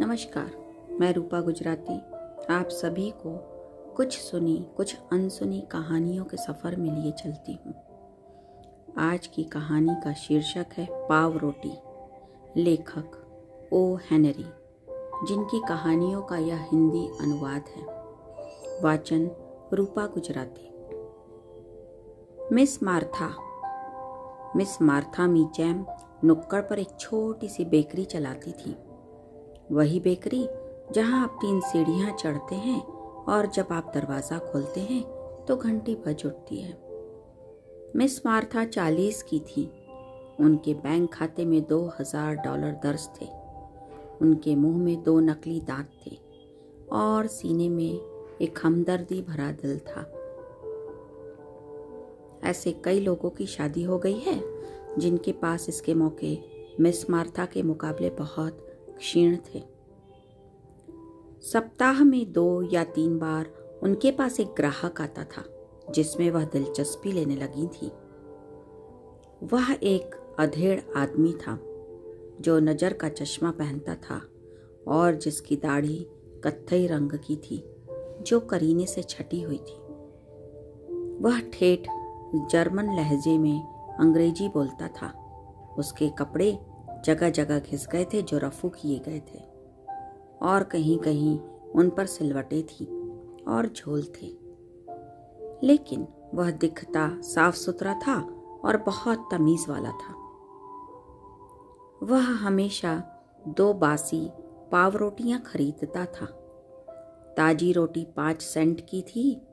नमस्कार, मैं रूपा गुजराती। आप सभी को कुछ सुनी, कुछ अनसुनी कहानियों के सफ़र में लिए चलती हूँ। आज की कहानी का शीर्षक है पाव रोटी, लेखक ओ हेनरी, जिनकी कहानियों का यह हिंदी अनुवाद है। वाचन Rupa Gujarati. Miss Martha Miss Martha Meacham नुक्कड़ पर एक छोटी सी बेकरी चलाती थी। वही बेकरी जहाँ आप तीन सीढ़ियाँ चढ़ते हैं और जब आप दरवाज़ा खोलते हैं तो घंटी बज उठती है। मिस मार्था चालीस की थी। उनके बैंक खाते में दो हज़ार डॉलर दर्ज थे। उनके मुँह में दो नकली दांत थे और सीने में एक हमदर्दी भरा दिल था। ऐसे कई लोगों की शादी हो गई है, जिनके पास इसके मौके मिस मार्था के मुकाबले बहुत क्षीण थे। सप्ताह में दो या तीन बार उनके पास एक ग्राहक आता था, जिसमें वह दिलचस्पी लेने लगी थी। वह एक अधेड़ आदमी था, जो नज़र का चश्मा पहनता था और जिसकी दाढ़ी कत्थई रंग की थी, जो करीने से छटी हुई थी। वह ठेठ जर्मन लहजे में अंग्रेज़ी बोलता था। उसके कपड़े जगह जगह घिस गए थे जो रफू किए गए थे। और कहीं कहीं उन पर सिलवटें थी और झोल थे। लेकिन वह दिखता साफ़ सुथरा था और बहुत तमीज वाला था। वह हमेशा दो बासी पाव रोटियाँ खरीदता था। ताजी रोटी पाँच सेंट की थी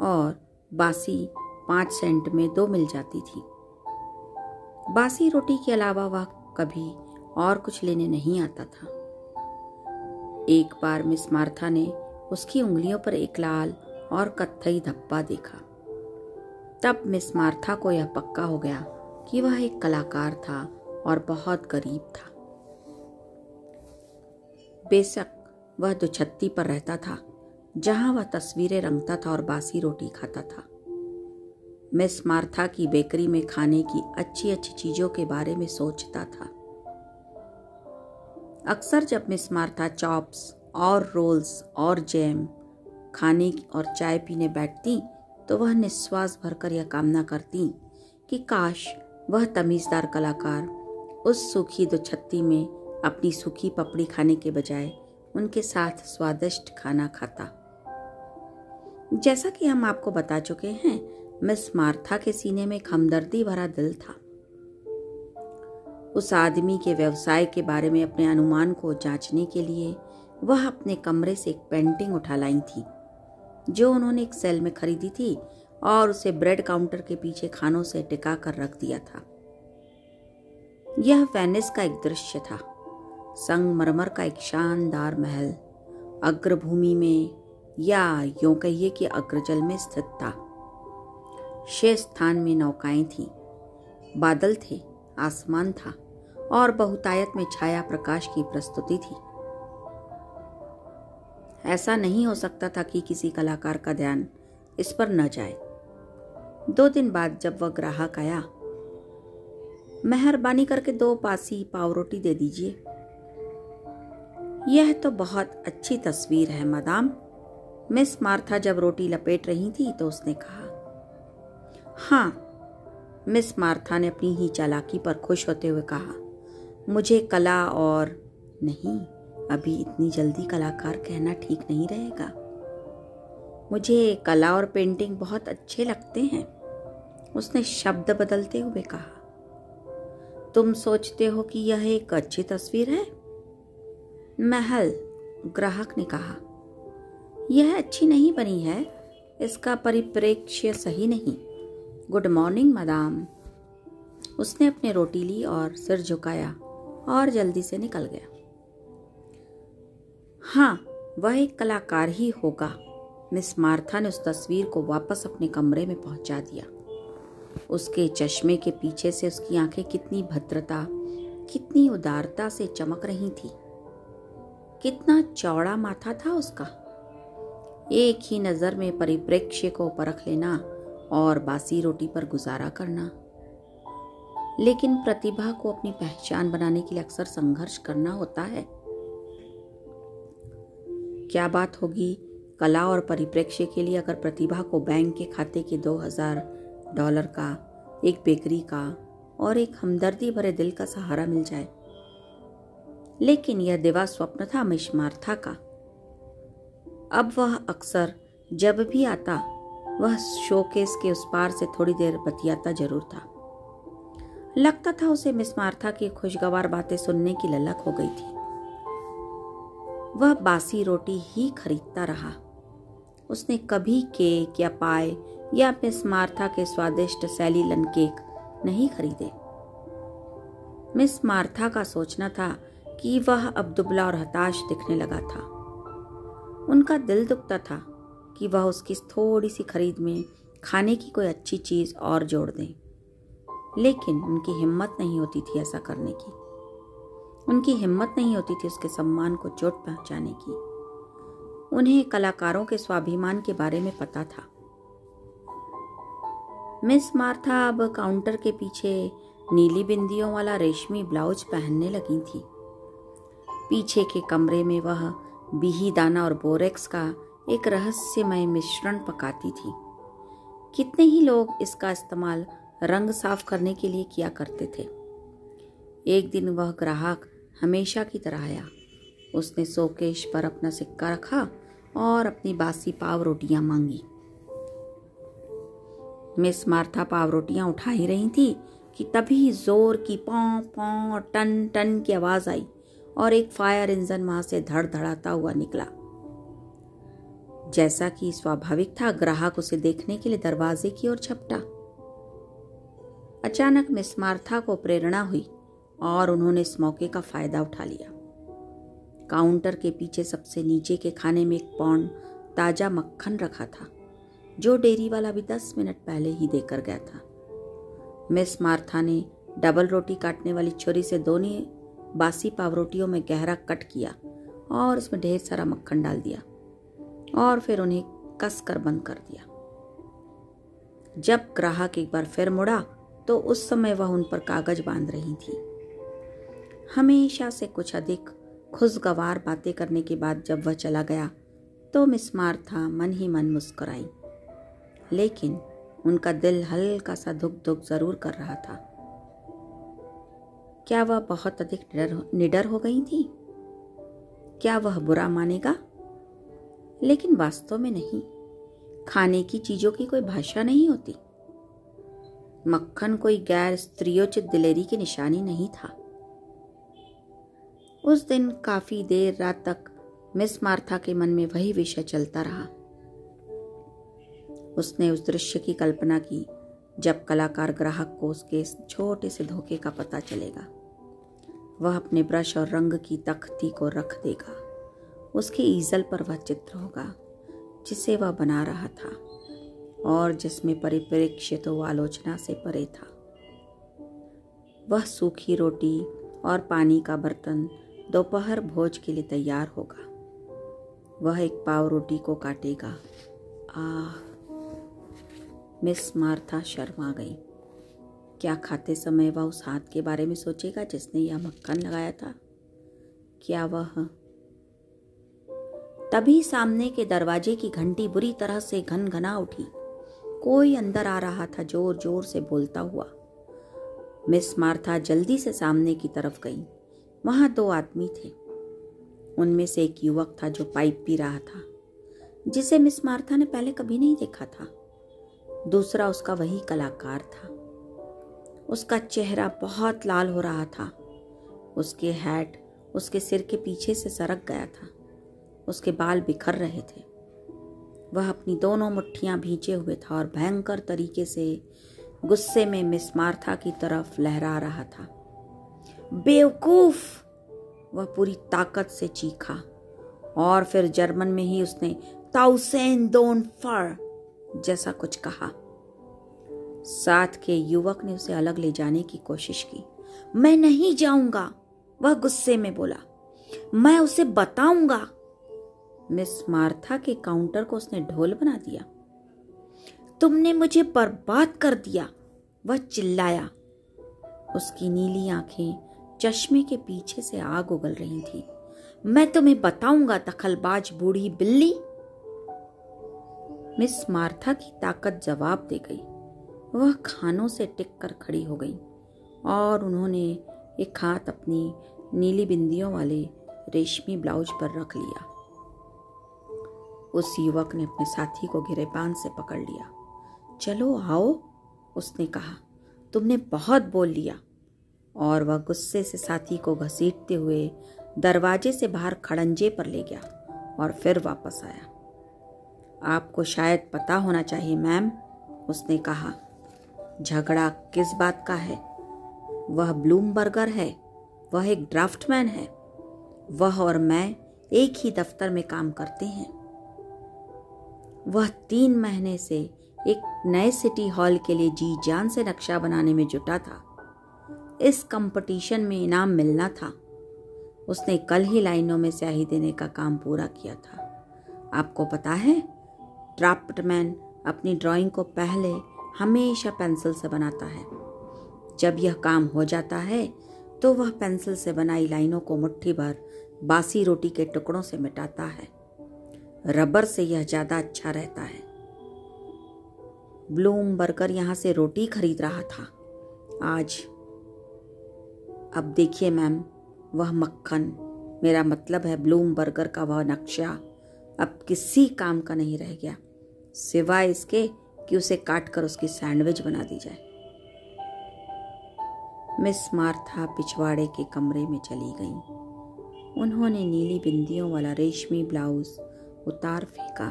और बासी पाँच सेंट में दो मिल जाती थी। बासी रोटी के अलावा वह कभी और कुछ लेने नहीं आता था। एक बार मिस मार्था ने उसकी उंगलियों पर एक लाल और कत्थई धब्बा देखा। तब मिस मार्था को यह पक्का हो गया कि वह एक कलाकार था और बहुत गरीब था। बेशक वह दुछत्ती पर रहता था, जहाँ वह तस्वीरें रंगता था और बासी रोटी खाता था। मिस मार्था की बेकरी में खाने की अच्छी अच्छी चीज़ों के बारे में सोचता था। अक्सर जब मिस मार्था चॉप्स और रोल्स और जैम खाने और चाय पीने बैठती तो वह निश्वास भरकर यह कामना करती कि काश वह तमीजदार कलाकार उस सूखी दुछत्ती में अपनी सूखी पपड़ी खाने के बजाय उनके साथ स्वादिष्ट खाना खाता। जैसा कि हम आपको बता चुके हैं मिस मार्था के सीने में हमदर्दी भरा दिल था। उस आदमी के व्यवसाय के बारे में अपने अनुमान को जांचने के लिए वह अपने कमरे से एक पेंटिंग उठा लाई थी, जो उन्होंने एक सेल में खरीदी थी और उसे ब्रेड काउंटर के पीछे खानों से टिका कर रख दिया था। यह वेनिस का एक दृश्य था। संगमरमर का एक शानदार महल अग्रभूमि में या यूँ कहिए कि अग्रजल में स्थित था। शेष स्थान में नौकाएँ थीं। बादल थे, आसमान था, और बहुतायत में छाया प्रकाश की प्रस्तुति थी। ऐसा नहीं हो सकता था कि किसी कलाकार का ध्यान इस पर न जाए। दो दिन बाद जब वह ग्राहक आया, मेहरबानी करके दो पासी पाव रोटी दे दीजिए। यह तो बहुत अच्छी तस्वीर है, मदाम। मिस मार्था जब रोटी लपेट रही थी तो उसने कहा हाँ मिस मार्था ने अपनी ही चालाकी पर खुश होते हुए कहा, मुझे कला और नहीं, अभी इतनी जल्दी कलाकार कहना ठीक नहीं रहेगा। मुझे कला और पेंटिंग बहुत अच्छे लगते हैं, उसने शब्द बदलते हुए कहा। तुम सोचते हो कि यह एक अच्छी तस्वीर है? महल, ग्राहक ने कहा, यह अच्छी नहीं बनी है, इसका परिप्रेक्ष्य सही नहीं। गुड मॉर्निंग मदाम उसने अपने रोटी ली और सिर झुकाया और जल्दी से निकल गया। हाँ वह एक कलाकार ही होगा। मिस मार्था ने उस तस्वीर को वापस अपने कमरे में पहुँचा दिया। उसके चश्मे के पीछे से उसकी आँखें कितनी भद्रता, कितनी उदारता से चमक रही थी। कितना चौड़ा माथा था उसका। एक ही नज़र में परिप्रेक्ष्य को परख लेना और बासी रोटी पर गुजारा करना। लेकिन प्रतिभा को अपनी पहचान बनाने के लिए अक्सर संघर्ष करना होता है। क्या बात होगी? कला और परिप्रेक्ष्य के लिए अगर प्रतिभा को बैंक के खाते के दो हज़ार डॉलर का, एक बेकरी का और एक हमदर्दी भरे दिल का सहारा मिल जाए। लेकिन यह दिवा स्वप्न था, मिशमार्था का। अब वह अक्सर जब भी आता वह शोकेस के उस पार से थोड़ी देर बतियाता ज़रूर था। लगता था उसे मिस मार्था की खुशगवार बातें सुनने की ललक हो गई थी। वह बासी रोटी ही खरीदता रहा। उसने कभी केक या पाए या मिस मार्था के स्वादिष्ट सैलीलन केक नहीं खरीदे। मिस मार्था का सोचना था कि वह अब दुबला और हताश दिखने लगा था। उनका दिल दुखता था। कि वह उसकी थोड़ी सी खरीद में खाने की कोई अच्छी चीज़ और जोड़ दें। लेकिन उनकी हिम्मत नहीं होती थी ऐसा करने की। उनकी हिम्मत नहीं होती थी उसके सम्मान को चोट पहुँचाने की। उन्हें कलाकारों के स्वाभिमान के बारे में पता था। मिस मार्था अब काउंटर के पीछे नीली बिंदियों वाला रेशमी ब्लाउज पहनने लगी थी। पीछे के कमरे में वह बिही दाना और बोरेक्स का एक रहस्यमय मिश्रण पकाती थी। कितने ही लोग इसका इस्तेमाल रंग साफ़ करने के लिए किया करते थे। एक दिन वह ग्राहक हमेशा की तरह आया। उसने सोकेश पर अपना सिक्का रखा और अपनी बासी पाव रोटियाँ मांगी। मिस मार्था पाव रोटियाँ उठा ही रही थी कि तभी ज़ोर की पौ पौ टन टन की आवाज़ आई और एक फायर इंजन वहाँ से धड़ धड़ाता हुआ निकला। जैसा कि स्वाभाविक था, ग्राहक उसे देखने के लिए दरवाजे की ओर झपटा। अचानक मिस मार्था को प्रेरणा हुई और उन्होंने इस मौके का फ़ायदा उठा लिया। काउंटर के पीछे सबसे नीचे के खाने में एक पौंड ताज़ा मक्खन रखा था, जो डेयरी वाला भी दस मिनट पहले ही देकर गया था। मिस मार्था ने डबल रोटी काटने वाली छुरी से दोनों बासी पावरोटियों में गहरा कट किया और उसमें ढेर सारा मक्खन डाल दिया। और फिर उन्हें कस कर बंद कर दिया। जब ग्राहक एक बार फिर मुड़ा तो उस समय वह उन पर कागज़ बाँध रही थी। हमेशा से कुछ अधिक खुशगवार बातें करने के बाद जब वह चला गया तो मिस मार्था मन ही मन मुस्कुराई। लेकिन उनका दिल हल्का सा धुक धुक ज़रूर कर रहा था। क्या वह बहुत अधिक निडर हो गई थी? क्या वह बुरा मानेगा? लेकिन वास्तव में नहीं। खाने की चीज़ों की कोई भाषा नहीं होती। मक्खन कोई गैर स्त्रियोचित दिलेरी की निशानी नहीं था। उस दिन काफ़ी देर रात तक मिस मार्था के मन में वही विषय चलता रहा। उसने उस दृश्य की कल्पना की, जब कलाकार ग्राहक को उसके छोटे से धोखे का पता चलेगा। वह अपने ब्रश और रंग की तख्ती को रख देगा। उसके ईजल पर वह चित्र होगा, जिसे वह बना रहा था, और जिसमें परिप्रेक्ष्य तो आलोचना से परे था। वह सूखी रोटी और पानी का बर्तन दोपहर भोज के लिए तैयार होगा। वह एक पाव रोटी को काटेगा। आह, मिस मार्था शर्मा गई। क्या खाते समय वह उस हाथ के बारे में सोचेगा जिसने यह मक्खन लगाया था? क्या वह तभी सामने के दरवाजे की घंटी बुरी तरह से घन घना उठी। कोई अंदर आ रहा था, ज़ोर ज़ोर से बोलता हुआ। मिस मार्था जल्दी से सामने की तरफ़ गई। वहाँ दो आदमी थे। उनमें से एक युवक था जो पाइप पी रहा था, जिसे मिस मार्था ने पहले कभी नहीं देखा था। दूसरा उसका वही कलाकार था। उसका चेहरा बहुत लाल हो रहा था। उसके हैट, उसके सिर के पीछे से सरक गया था। उसके बाल बिखर रहे थे। वह अपनी दोनों मुट्ठियाँ भींचे हुए था और भयंकर तरीके से गुस्से में मिस मार्था की तरफ़ लहरा रहा था। बेवकूफ़! वह पूरी ताकत से चीखा और फिर जर्मन में ही उसने ताउसेन दोन फर जैसा कुछ कहा। साथ के युवक ने उसे अलग ले जाने की कोशिश की। मैं नहीं जाऊँगा, वह गुस्से में बोला। मैं उसे बताऊँगा। मिस मार्था के काउंटर को उसने ढोल बना दिया। तुमने मुझे बर्बाद कर दिया, वह चिल्लाया। उसकी नीली आँखें चश्मे के पीछे से आग उगल रही थी। मैं तुम्हें बताऊँगा, दखलबाज बूढ़ी बिल्ली। मिस मार्था की ताकत जवाब दे गई। वह खानों से टिक कर खड़ी हो गई और उन्होंने एक हाथ अपनी नीली बिंदियों वाले रेशमी ब्लाउज पर रख लिया। उस युवक ने अपने साथी को गिरेबान से पकड़ लिया। चलो आओ, उसने कहा। तुमने बहुत बोल लिया। और वह गुस्से से साथी को घसीटते हुए दरवाजे से बाहर खड़ंजे पर ले गया और फिर वापस आया। आपको शायद पता होना चाहिए, मैम, उसने कहा। झगड़ा किस बात का है? वह ब्लूमबर्गर है। वह एक ड्राफ्टमैन है। वह और मैं एक ही दफ्तर में काम करते हैं। वह तीन महीने से एक नए सिटी हॉल के लिए जी जान से नक्शा बनाने में जुटा था। इस कंपटीशन में इनाम मिलना था। उसने कल ही लाइनों में स्याही देने का काम पूरा किया था। आपको पता है, ड्राफ्टमैन अपनी ड्राइंग को पहले हमेशा पेंसिल से बनाता है। जब यह काम हो जाता है तो वह पेंसिल से बनाई लाइनों को मुट्ठी भर बासी रोटी के टुकड़ों से मिटाता है। रबर से यह ज़्यादा अच्छा रहता है। ब्लूम बर्गर यहाँ से रोटी खरीद रहा था। आज, अब देखिए मैम, वह मक्खन, मेरा मतलब है ब्लूम बर्गर का वह नक्शा, अब किसी काम का नहीं रह गया, सिवाय इसके कि उसे काट कर उसकी सैंडविच बना दी जाए। मिस मार्था पिछवाड़े के कमरे में चली गईं। उन्होंने नीली बिंदियों वाला रेशमी ब्लाउज उतार फेंका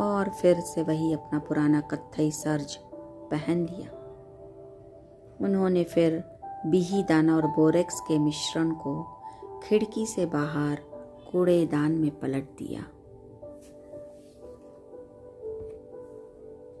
और फिर से वही अपना पुराना कत्थई सर्ज पहन लिया। उन्होंने फिर बिही दाना और बोरेक्स के मिश्रण को खिड़की से बाहर कूड़ेदान में पलट दिया।